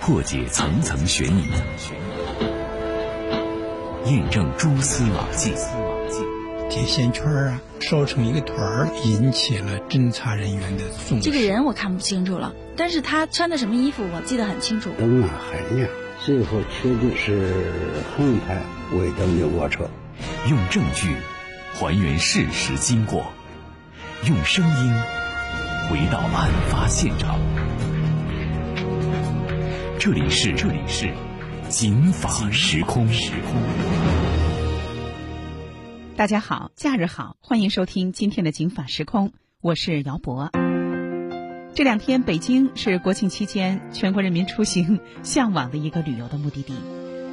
破解层层悬疑，验证蛛丝马迹。铁线圈啊，烧成一个团儿，引起了侦查人员的重视。这个人我看不清楚了，但是他穿的什么衣服我记得很清楚。灯啊很亮，最后确定是横排尾灯的卧车。用证据还原事实经过，用声音回到案发现场。这里是这里是警法时空。时空。大家好，假日好，欢迎收听今天的警法时空，我是姚博。这两天北京是国庆期间全国人民出行向往的一个旅游的目的地。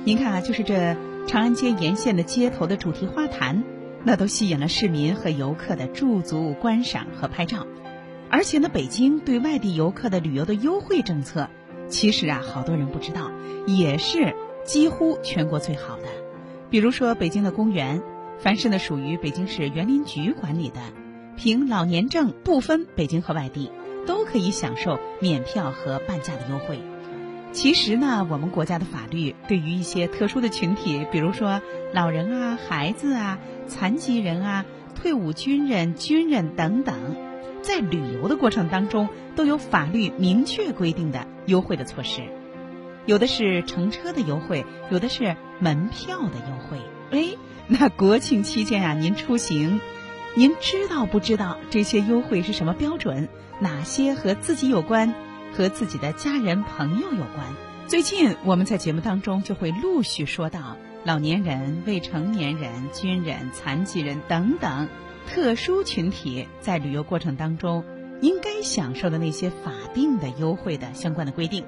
您看啊，就是这长安街沿线的街头的主题花坛，那都吸引了市民和游客的驻足观赏和拍照。而且呢，北京对外地游客的旅游的优惠政策，其实啊，好多人不知道，也是几乎全国最好的。比如说北京的公园。凡是呢属于北京市园林局管理的，凭老年证不分北京和外地，都可以享受免票和半价的优惠。其实呢，我们国家的法律对于一些特殊的群体，比如说老人啊、孩子啊、残疾人啊、退伍军人、军人等等，在旅游的过程当中都有法律明确规定的优惠的措施。有的是乘车的优惠，有的是门票的优惠。哎。那国庆期间啊，您出行，您知道不知道这些优惠是什么标准？哪些和自己有关，和自己的家人朋友有关？最近我们在节目当中就会陆续说到老年人、未成年人、军人、残疾人等等特殊群体在旅游过程当中应该享受的那些法定的优惠的相关的规定。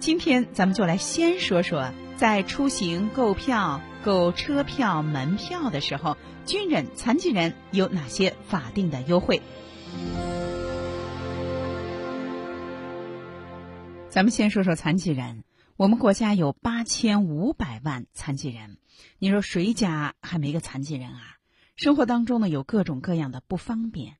今天咱们就来先说说在出行购票。购车票、门票的时候，军人、残疾人有哪些法定的优惠？咱们先说说残疾人。我们国家有八千五百万残疾人，你说谁家还没个残疾人啊？生活当中呢有各种各样的不方便，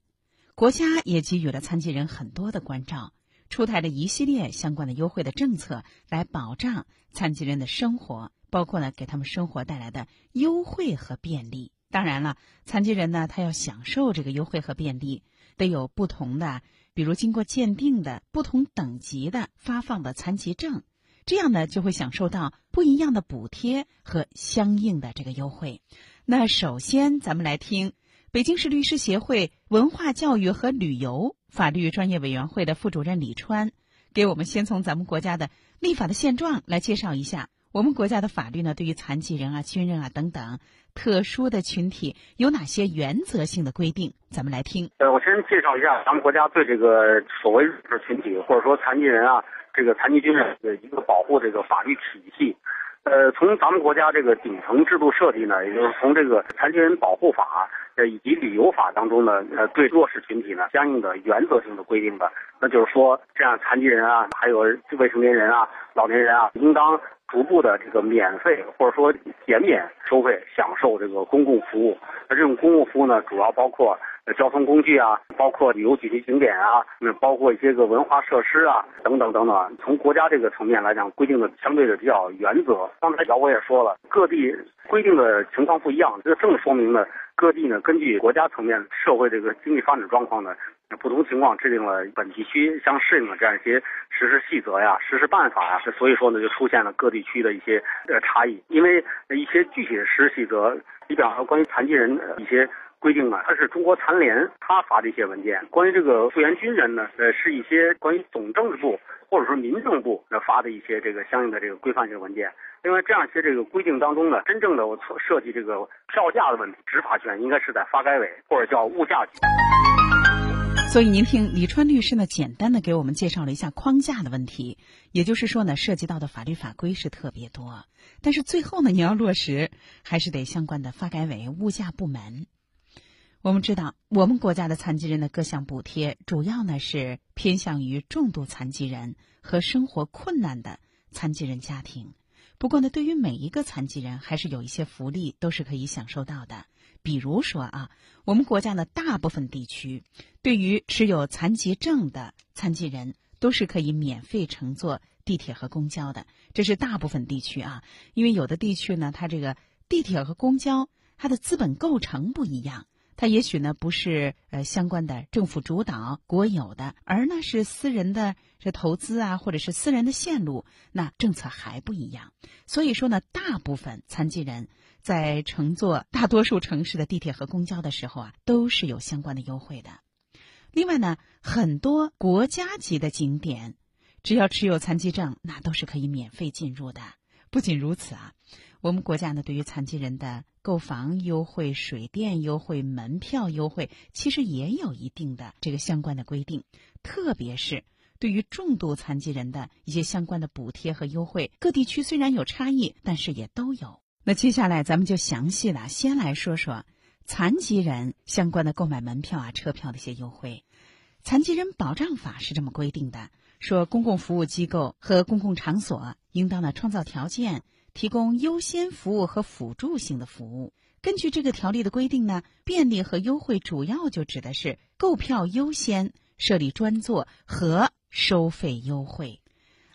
国家也给予了残疾人很多的关照，出台了一系列相关的优惠的政策，来保障残疾人的生活。包括呢，给他们生活带来的优惠和便利。当然了，残疾人呢，他要享受这个优惠和便利，得有不同的，比如经过鉴定的不同等级的发放的残疾证，这样呢，就会享受到不一样的补贴和相应的这个优惠。那首先，咱们来听北京市律师协会文化教育和旅游法律专业委员会的副主任李川，给我们先从咱们国家的立法的现状来介绍一下。我们国家的法律呢，对于残疾人啊、军人啊等等特殊的群体有哪些原则性的规定？咱们来听。呃，我先介绍一下咱们国家对这个所谓弱势群体或者说残疾人啊，这个残疾军人的一个保护这个法律体系。呃，从咱们国家这个顶层制度设计呢，也就是从这个残疾人保护法呃以及旅游法当中呢，呃，对弱势群体呢相应的原则性的规定的，那就是说，这样残疾人啊，还有未成年人啊、老年人啊，应当。逐步的这个免费或者说减免收费享受这个公共服务，那这种公共服务呢，主要包括交通工具啊，包括旅游景区景点啊，那包括一些个文化设施啊，等等等等。从国家这个层面来讲，规定的相对的比较原则。刚才姚博也说了，各地规定的情况不一样，这正说明呢，各地呢根据国家层面社会这个经济发展状况呢。不同情况制定了本地区相适应的这样一些实施细则呀、实施办法呀，所以说呢，就出现了各地区的一些呃差异。因为一些具体的实施细则，你比方说关于残疾人的一些规定呢，它是中国残联他发的一些文件；关于这个复员军人呢，呃，是一些关于总政治部或者说民政部发的一些这个相应的这个规范性文件。另外，这样一些这个规定当中呢，真正的我设计这个票价的问题，执法权应该是在发改委或者叫物价局。所以您听李川律师呢，简单的给我们介绍了一下框架的问题，也就是说呢，涉及到的法律法规是特别多，但是最后呢，你要落实，还是得相关的发改委、物价部门。我们知道，我们国家的残疾人的各项补贴，主要呢是偏向于重度残疾人和生活困难的残疾人家庭。不过呢，对于每一个残疾人，还是有一些福利都是可以享受到的。比如说啊，我们国家的大部分地区，对于持有残疾证的残疾人，都是可以免费乘坐地铁和公交的，这是大部分地区啊。因为有的地区呢，它这个地铁和公交它的资本构成不一样，它也许呢不是呃相关的政府主导国有的，而呢是私人的这投资啊，或者是私人的线路，那政策还不一样。所以说呢，大部分残疾人在乘坐大多数城市的地铁和公交的时候啊，都是有相关的优惠的。另外呢，很多国家级的景点，只要持有残疾证，那都是可以免费进入的。不仅如此啊，我们国家呢，对于残疾人的购房优惠、水电优惠、门票优惠，其实也有一定的这个相关的规定。特别是对于重度残疾人的一些相关的补贴和优惠，各地区虽然有差异，但是也都有。那接下来咱们就详细的先来说说。残疾人相关的购买门票啊、车票的一些优惠，残疾人保障法是这么规定的：说公共服务机构和公共场所应当呢创造条件，提供优先服务和辅助性的服务。根据这个条例的规定呢，便利和优惠主要就指的是购票优先、设立专座和收费优惠。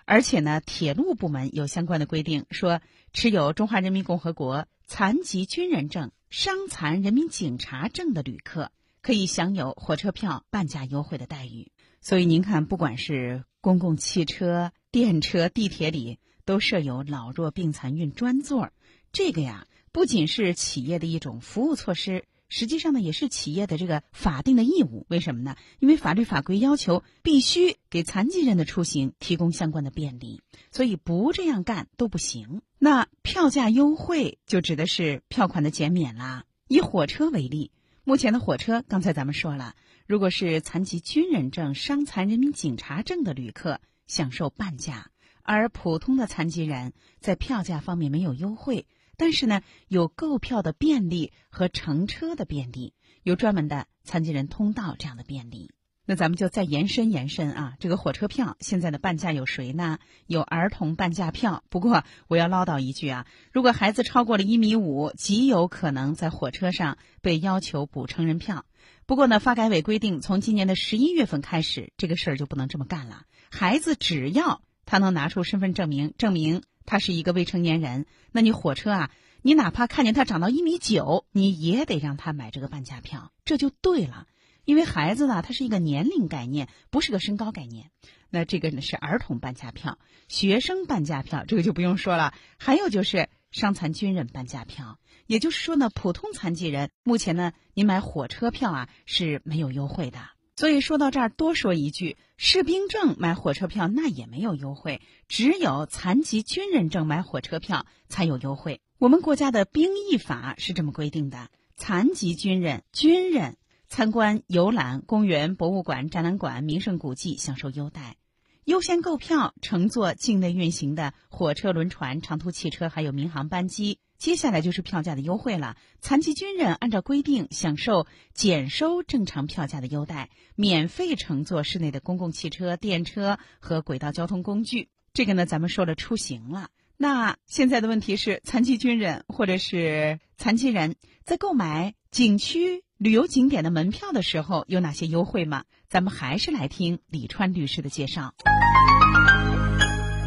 而且呢，铁路部门有相关的规定，说持有中华人民共和国残疾军人证。伤残人民警察证的旅客可以享有火车票半价优惠的待遇。所以您看，不管是公共汽车、电车、地铁里，都设有老弱病残孕专座。这个呀，不仅是企业的一种服务措施，实际上呢，也是企业的这个法定的义务。为什么呢？因为法律法规要求必须给残疾人的出行提供相关的便利，所以不这样干都不行。那票价优惠就指的是票款的减免啦。以火车为例，目前的火车，刚才咱们说了，如果是残疾军人证、伤残人民警察证的旅客，享受半价；而普通的残疾人，在票价方面没有优惠，但是呢，有购票的便利和乘车的便利，有专门的残疾人通道这样的便利。那咱们就再延伸延伸啊，这个火车票现在的半价有谁呢？有儿童半价票。不过我要唠叨一句啊，如果孩子超过了一米五，极有可能在火车上被要求补成人票。不过呢，发改委规定，从今年的十一月份开始，这个事儿就不能这么干了。孩子只要他能拿出身份证明，证明他是一个未成年人，那你火车啊，你哪怕看见他长到一米九，你也得让他买这个半价票，这就对了。因为孩子呢，他是一个年龄概念，不是个身高概念。那这个呢是儿童半价票、学生半价票，这个就不用说了。还有就是伤残军人半价票，也就是说呢，普通残疾人目前呢，你买火车票啊是没有优惠的。所以说到这儿，多说一句，士兵证买火车票那也没有优惠，只有残疾军人证买火车票才有优惠。我们国家的兵役法是这么规定的：残疾军人、军人。参观游览公园、博物馆、展览馆、名胜古迹，享受优待；优先购票乘坐境内运行的火车、轮船、长途汽车，还有民航班机。接下来就是票价的优惠了。残疾军人按照规定享受减收正常票价的优待，免费乘坐市内的公共汽车、电车和轨道交通工具。这个呢，咱们说了出行了。那现在的问题是，残疾军人或者是残疾人在购买景区。旅游景点的门票的时候有哪些优惠吗？咱们还是来听李川律师的介绍。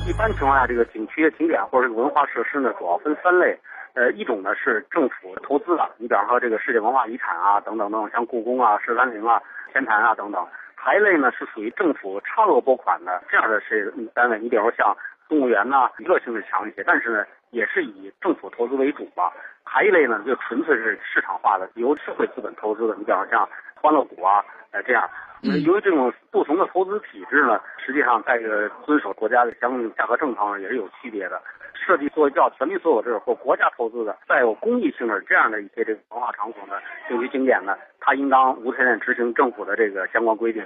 一般情况下，这个景区景点或者文化设施呢，主要分三类。呃，一种呢是政府投资的，你比方说这个世界文化遗产啊，等等等，像故宫啊、十三陵啊、天坛啊等等。还一类呢是属于政府差额拨款的这样的是单位，你比如说像动物园呐，娱乐性质强一些，但是呢也是以政府投资为主吧。还一类呢，就纯粹是市场化的，由社会资本投资的。你比方像欢乐谷啊，呃，这样。由于这种不同的投资体制呢，实际上在这个遵守国家的相应价格政策上也是有区别的。设计做叫全民所有制或国家投资的，带有公益性质这样的一些这个文化场所呢，景区景点呢，它应当无条件执行政府的这个相关规定。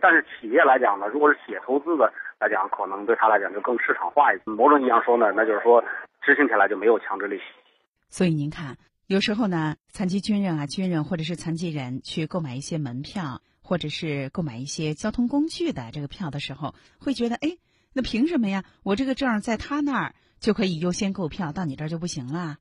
但是企业来讲呢，如果是企业投资的来讲，可能对他来讲就更市场化一些。某种意义上说呢，那就是说执行起来就没有强制力。所以您看，有时候呢，残疾军人啊、军人或者是残疾人去购买一些门票，或者是购买一些交通工具的这个票的时候，会觉得，哎，那凭什么呀？我这个证在他那儿就可以优先购票，到你这儿就不行了？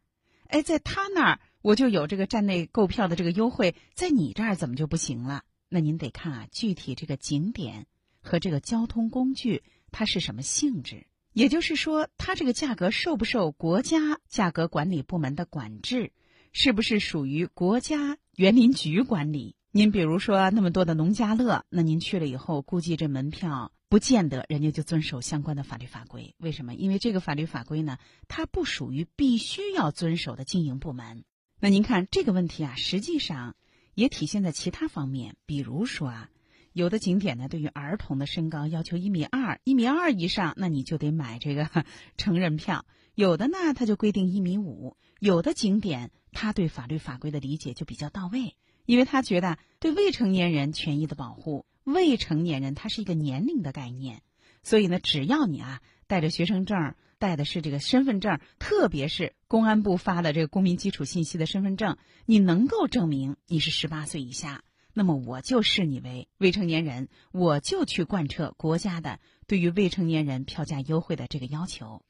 哎，在他那儿我就有这个站内购票的这个优惠，在你这儿怎么就不行了？那您得看啊，具体这个景点和这个交通工具它是什么性质。也就是说，它这个价格受不受国家价格管理部门的管制？是不是属于国家园林局管理？您比如说那么多的农家乐，那您去了以后，估计这门票不见得人家就遵守相关的法律法规。为什么？因为这个法律法规呢，它不属于必须要遵守的经营部门。那您看这个问题啊，实际上也体现在其他方面，比如说啊，有的景点呢，对于儿童的身高要求一米二，一米二以上，那你就得买这个成人票；有的呢，他就规定一米五；有的景点。他对法律法规的理解就比较到位，因为他觉得对未成年人权益的保护，未成年人他是一个年龄的概念，所以呢，只要你啊带着学生证，带的是这个身份证，特别是公安部发的这个公民基础信息的身份证，你能够证明你是十八岁以下，那么我就视你为未成年人，我就去贯彻国家的对于未成年人票价优惠的这个要求。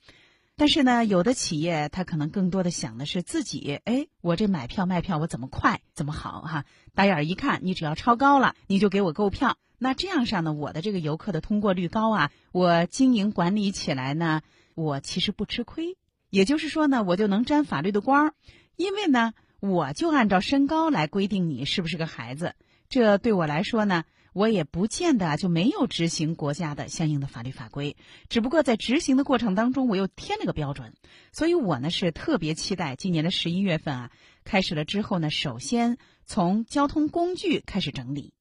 但是呢，有的企业他可能更多的想的是自己，哎，我这买票卖票我怎么快怎么好哈？打眼一看，你只要超高了，你就给我购票。那这样上呢，我的这个游客的通过率高啊，我经营管理起来呢，我其实不吃亏。也就是说呢，我就能沾法律的光儿，因为呢，我就按照身高来规定你是不是个孩子。这对我来说呢。我也不见得就没有执行国家的相应的法律法规，只不过在执行的过程当中，我又添了个标准，所以我呢是特别期待今年的十一月份啊开始了之后呢，首先从交通工具开始整理，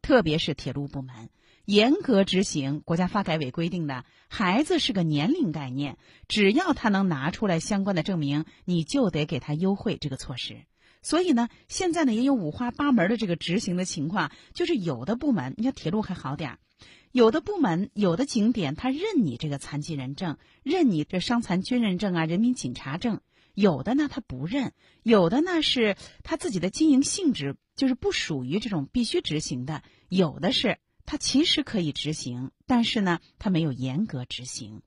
特别是铁路部门。严格执行国家发改委规定的孩子是个年龄概念，只要他能拿出来相关的证明，你就得给他优惠这个措施。所以呢，现在呢也有五花八门的这个执行的情况，就是有的部门，你看铁路还好点儿，有的部门、有的景点，他认你这个残疾人证，认你这伤残军人证啊、人民警察证；有的呢他不认，有的呢是他自己的经营性质就是不属于这种必须执行的，有的是他其实可以执行，但是呢他没有严格执行。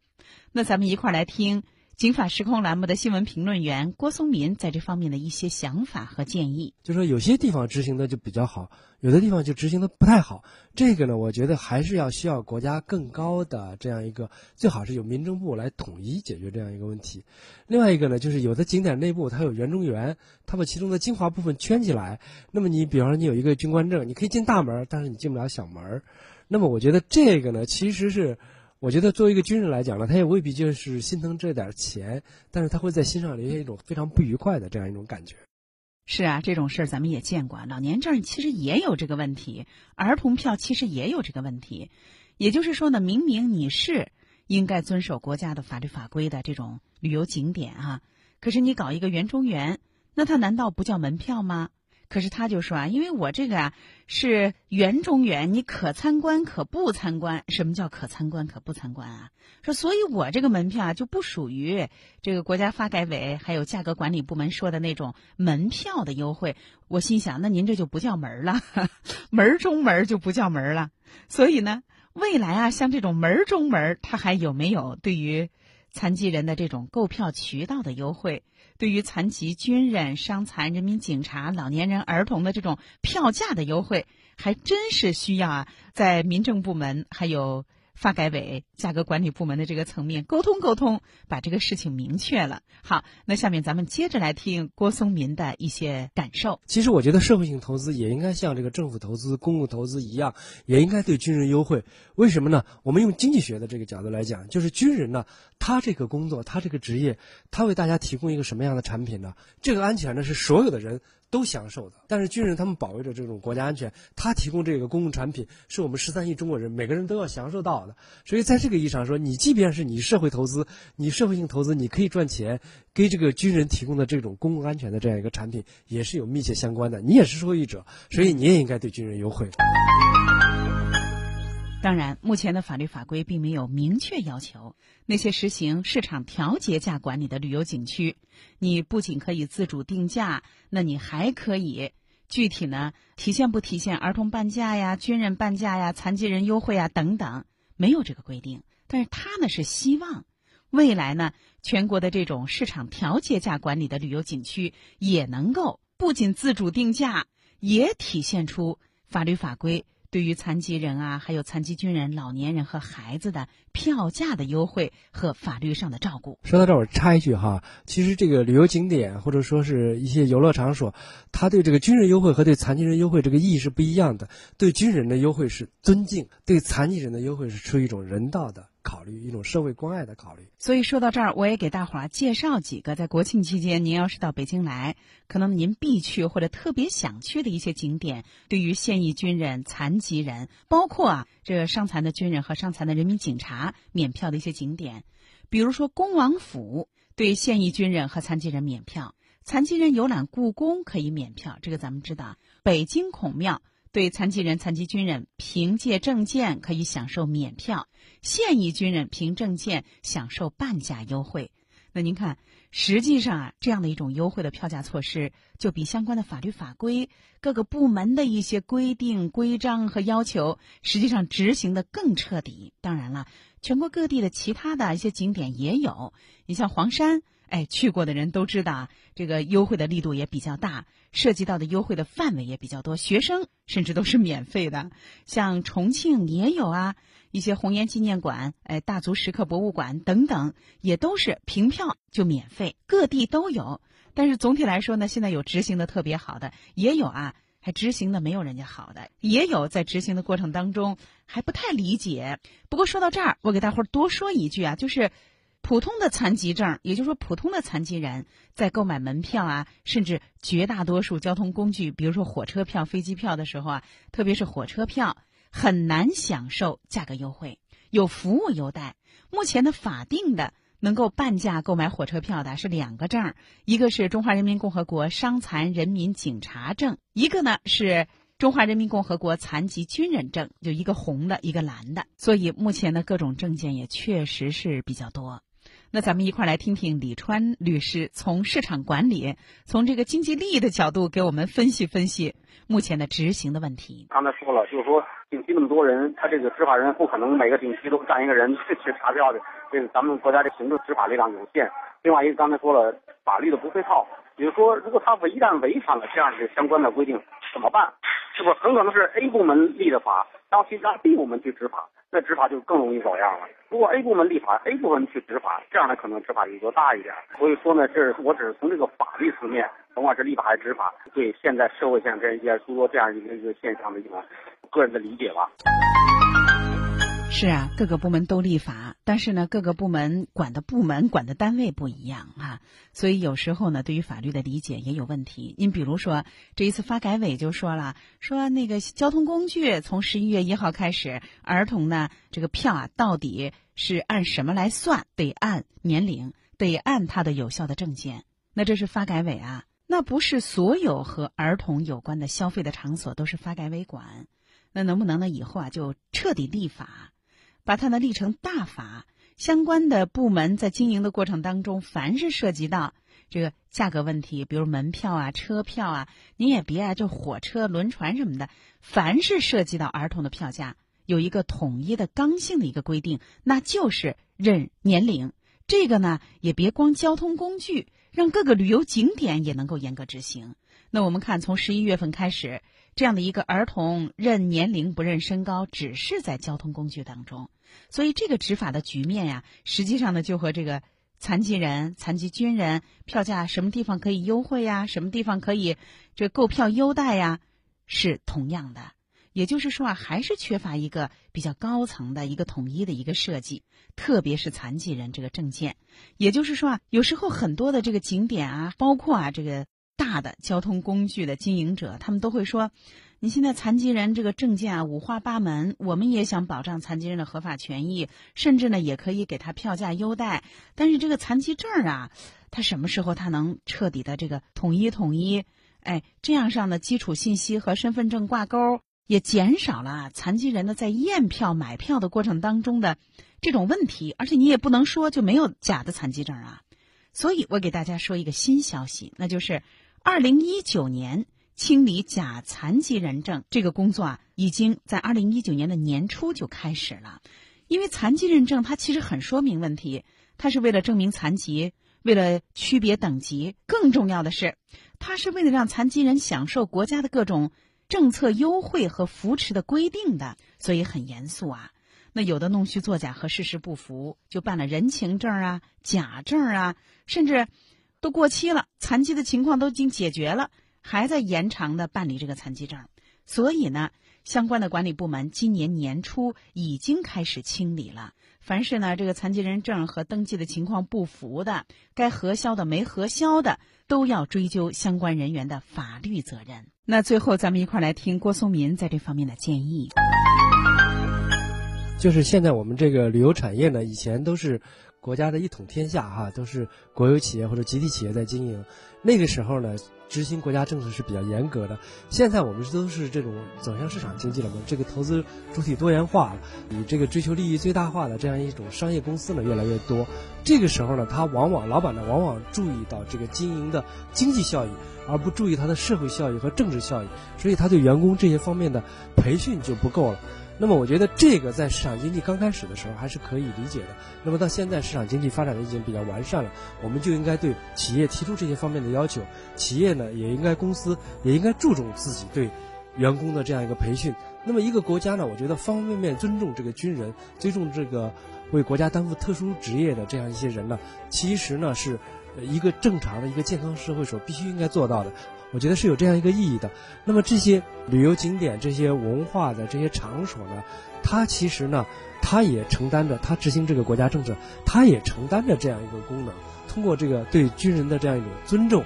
那咱们一块儿来听。《警法时空》栏目的新闻评论员郭松民在这方面的一些想法和建议，就说有些地方执行的就比较好，有的地方就执行的不太好。这个呢，我觉得还是要需要国家更高的这样一个，最好是有民政部来统一解决这样一个问题。另外一个呢，就是有的景点内部它有园中园，它把其中的精华部分圈起来。那么你比方说你有一个军官证，你可以进大门，但是你进不了小门。那么我觉得这个呢，其实是。我觉得作为一个军人来讲呢，他也未必就是心疼这点钱，但是他会在心上留下一种非常不愉快的这样一种感觉。是啊，这种事儿咱们也见过，老年证其实也有这个问题，儿童票其实也有这个问题。也就是说呢，明明你是应该遵守国家的法律法规的这种旅游景点啊，可是你搞一个园中园，那它难道不叫门票吗？可是他就说啊，因为我这个啊是园中园，你可参观可不参观。什么叫可参观可不参观啊？说所以我这个门票啊就不属于这个国家发改委还有价格管理部门说的那种门票的优惠。我心想，那您这就不叫门儿了，门儿中门就不叫门了。所以呢，未来啊，像这种门儿中门儿，它还有没有对于残疾人的这种购票渠道的优惠？对于残疾军人、伤残人民警察、老年人、儿童的这种票价的优惠，还真是需要啊，在民政部门还有。发改委价格管理部门的这个层面沟通沟通，把这个事情明确了。好，那下面咱们接着来听郭松民的一些感受。其实我觉得社会性投资也应该像这个政府投资、公共投资一样，也应该对军人优惠。为什么呢？我们用经济学的这个角度来讲，就是军人呢，他这个工作，他这个职业，他为大家提供一个什么样的产品呢？这个安全呢，是所有的人。都享受的，但是军人他们保卫着这种国家安全，他提供这个公共产品是我们十三亿中国人每个人都要享受到的。所以在这个意义上说，你即便是你社会投资，你社会性投资，你可以赚钱，跟这个军人提供的这种公共安全的这样一个产品也是有密切相关的。你也是受益者，所以你也应该对军人优惠。当然，目前的法律法规并没有明确要求那些实行市场调节价管理的旅游景区，你不仅可以自主定价，那你还可以具体呢体现不体现儿童半价呀、军人半价呀、残疾人优惠啊等等，没有这个规定。但是他呢是希望未来呢全国的这种市场调节价管理的旅游景区也能够不仅自主定价，也体现出法律法规。对于残疾人啊，还有残疾军人、老年人和孩子的票价的优惠和法律上的照顾。说到这儿，我插一句哈，其实这个旅游景点或者说是一些游乐场所，他对这个军人优惠和对残疾人优惠这个意义是不一样的。对军人的优惠是尊敬，对残疾人的优惠是出于一种人道的。考虑一种社会关爱的考虑，所以说到这儿，我也给大伙儿介绍几个在国庆期间，您要是到北京来，可能您必去或者特别想去的一些景点。对于现役军人、残疾人，包括啊这伤残的军人和伤残的人民警察免票的一些景点，比如说恭王府对现役军人和残疾人免票，残疾人游览故宫可以免票，这个咱们知道。北京孔庙。对残疾人、残疾军人凭借证件可以享受免票，现役军人凭证件享受半价优惠。那您看，实际上啊，这样的一种优惠的票价措施，就比相关的法律法规、各个部门的一些规定、规章和要求，实际上执行的更彻底。当然了，全国各地的其他的一些景点也有，你像黄山。哎，去过的人都知道啊，这个优惠的力度也比较大，涉及到的优惠的范围也比较多，学生甚至都是免费的。像重庆也有啊，一些红岩纪念馆、哎大足石刻博物馆等等，也都是凭票就免费，各地都有。但是总体来说呢，现在有执行的特别好的，也有啊，还执行的没有人家好的，也有在执行的过程当中还不太理解。不过说到这儿，我给大伙儿多说一句啊，就是。普通的残疾证，也就是说，普通的残疾人在购买门票啊，甚至绝大多数交通工具，比如说火车票、飞机票的时候啊，特别是火车票，很难享受价格优惠，有服务优待。目前的法定的能够半价购买火车票的是两个证，一个是中华人民共和国伤残人民警察证，一个呢是。中华人民共和国残疾军人证就一个红的，一个蓝的，所以目前的各种证件也确实是比较多。那咱们一块来听听李川律师从市场管理、从这个经济利益的角度给我们分析分析目前的执行的问题。刚才说了，就是说景区那么多人，他这个执法人员不可能每个景区都站一个人去去查票的，这个咱们国家的行政执法力量有限。另外一个刚才说了，法律的不配套，比如说如果他违一旦违反了这样的相关的规定，怎么办？是不是很可能是 A 部门立的法，然后去让 B 部门去执法，那执法就更容易走样了。如果 A 部门立法，A 部门去执法，这样的可能执法力度大一点。所以说呢，这我只是从这个法律层面，甭管是立法还是执法，对现在社会上这一些诸多这样一个一个现象的一种个人的理解吧。是啊，各个部门都立法，但是呢，各个部门管的部门、管的单位不一样哈，所以有时候呢，对于法律的理解也有问题。您比如说，这一次发改委就说了，说那个交通工具从十一月一号开始，儿童呢这个票啊，到底是按什么来算？得按年龄，得按他的有效的证件。那这是发改委啊，那不是所有和儿童有关的消费的场所都是发改委管。那能不能呢？以后啊，就彻底立法？把它呢立成大法，相关的部门在经营的过程当中，凡是涉及到这个价格问题，比如门票啊、车票啊，您也别啊，就火车、轮船什么的，凡是涉及到儿童的票价，有一个统一的刚性的一个规定，那就是认年龄。这个呢，也别光交通工具，让各个旅游景点也能够严格执行。那我们看，从十一月份开始，这样的一个儿童认年龄不认身高，只是在交通工具当中。所以这个执法的局面呀，实际上呢，就和这个残疾人、残疾军人票价什么地方可以优惠呀，什么地方可以这购票优待呀，是同样的。也就是说啊，还是缺乏一个比较高层的一个统一的一个设计，特别是残疾人这个证件。也就是说啊，有时候很多的这个景点啊，包括啊这个大的交通工具的经营者，他们都会说。你现在残疾人这个证件啊五花八门，我们也想保障残疾人的合法权益，甚至呢也可以给他票价优待。但是这个残疾证啊，他什么时候他能彻底的这个统一统一？哎，这样上的基础信息和身份证挂钩，也减少了残疾人的在验票买票的过程当中的这种问题。而且你也不能说就没有假的残疾证啊。所以我给大家说一个新消息，那就是二零一九年。清理假残疾人证这个工作啊，已经在二零一九年的年初就开始了。因为残疾认证它其实很说明问题，它是为了证明残疾，为了区别等级，更重要的是，它是为了让残疾人享受国家的各种政策优惠和扶持的规定的，所以很严肃啊。那有的弄虚作假和事实不符，就办了人情证啊、假证啊，甚至都过期了，残疾的情况都已经解决了，还在延长的办理这个残疾证。所以呢，相关的管理部门今年年初已经开始清理了。凡是呢这个残疾人证和登记的情况不符的，该核销的没核销的，都要追究相关人员的法律责任。那最后，咱们一块儿来听郭松民在这方面的建议。就是现在我们这个旅游产业呢，以前都是国家的一统天下哈，都是国有企业或者集体企业在经营。那个时候呢，执行国家政策是比较严格的。现在我们都是这种走向市场经济了嘛，这个投资主体多元化了，以这个追求利益最大化的这样一种商业公司呢越来越多。这个时候呢，他往往老板呢往往注意到这个经营的经济效益，而不注意他的社会效益和政治效益，所以他对员工这些方面的培训就不够了。那么我觉得这个在市场经济刚开始的时候还是可以理解的。那么到现在市场经济发展的已经比较完善了，我们就应该对企业提出这些方面的要求。企业呢也应该公司也应该注重自己对员工的这样一个培训。那么一个国家呢，我觉得方方面面尊重这个军人，尊重这个为国家担负特殊职业的这样一些人呢，其实呢是一个正常的一个健康社会所必须应该做到的。我觉得是有这样一个意义的。那么这些旅游景点、这些文化的这些场所呢，它其实呢，它也承担着，它执行这个国家政策，它也承担着这样一个功能。通过这个对军人的这样一种尊重，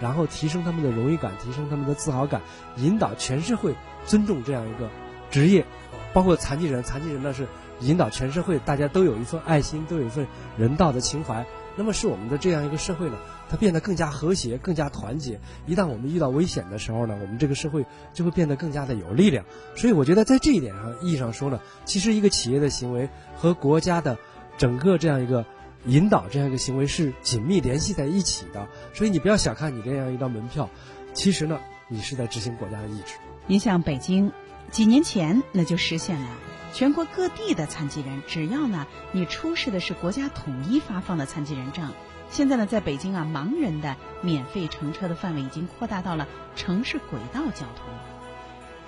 然后提升他们的荣誉感，提升他们的自豪感，引导全社会尊重这样一个职业，包括残疾人，残疾人呢是引导全社会大家都有一份爱心，都有一份人道的情怀。那么是我们的这样一个社会呢。它变得更加和谐，更加团结。一旦我们遇到危险的时候呢，我们这个社会就会变得更加的有力量。所以，我觉得在这一点上意义上说呢，其实一个企业的行为和国家的整个这样一个引导这样一个行为是紧密联系在一起的。所以，你不要小看你这样一张门票，其实呢，你是在执行国家的意志。你像北京，几年前那就实现了全国各地的残疾人，只要呢你出示的是国家统一发放的残疾人证。现在呢，在北京啊，盲人的免费乘车的范围已经扩大到了城市轨道交通。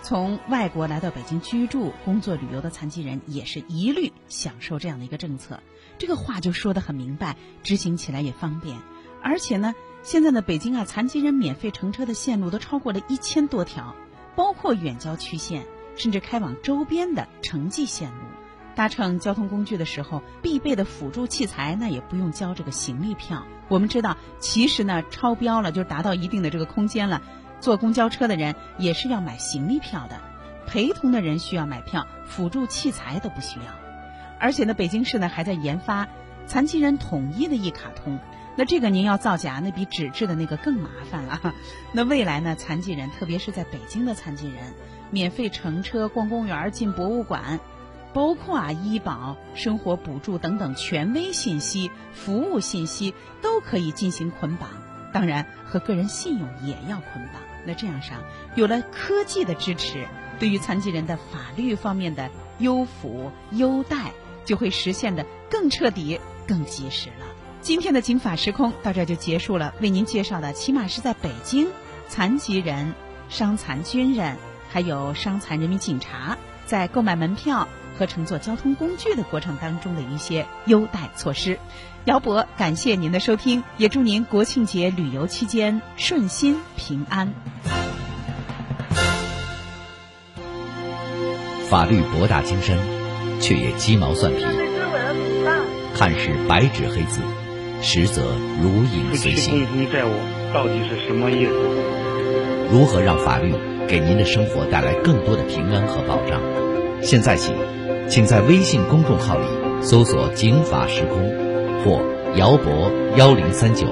从外国来到北京居住、工作、旅游的残疾人，也是一律享受这样的一个政策。这个话就说得很明白，执行起来也方便。而且呢，现在呢，北京啊，残疾人免费乘车的线路都超过了一千多条，包括远郊区线，甚至开往周边的城际线路。搭乘交通工具的时候，必备的辅助器材，那也不用交这个行李票。我们知道，其实呢，超标了，就达到一定的这个空间了，坐公交车的人也是要买行李票的，陪同的人需要买票，辅助器材都不需要。而且呢，北京市呢还在研发残疾人统一的一卡通，那这个您要造假，那比纸质的那个更麻烦了。那未来呢，残疾人，特别是在北京的残疾人，免费乘车、逛公园、进博物馆。包括啊，医保、生活补助等等权威信息、服务信息都可以进行捆绑，当然和个人信用也要捆绑。那这样上，有了科技的支持，对于残疾人的法律方面的优抚优待就会实现的更彻底、更及时了。今天的警法时空到这就结束了，为您介绍的起码是在北京，残疾人、伤残军人还有伤残人民警察在购买门票。和乘坐交通工具的过程当中的一些优待措施，姚博感谢您的收听，也祝您国庆节旅游期间顺心平安。法律博大精深，却也鸡毛蒜皮，看似白纸黑字，实则如影随形。不债务到底是什么意思？如何让法律给您的生活带来更多的平安和保障？现在起。请在微信公众号里搜索“警法时空”或“姚博幺零三九”，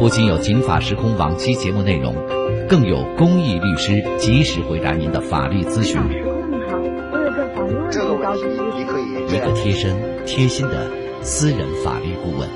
不仅有警法时空往期节目内容，更有公益律师及时回答您的法律咨询。时空你好，我有个法律问题，这个问题你可以一个贴身、贴心的私人法律顾问。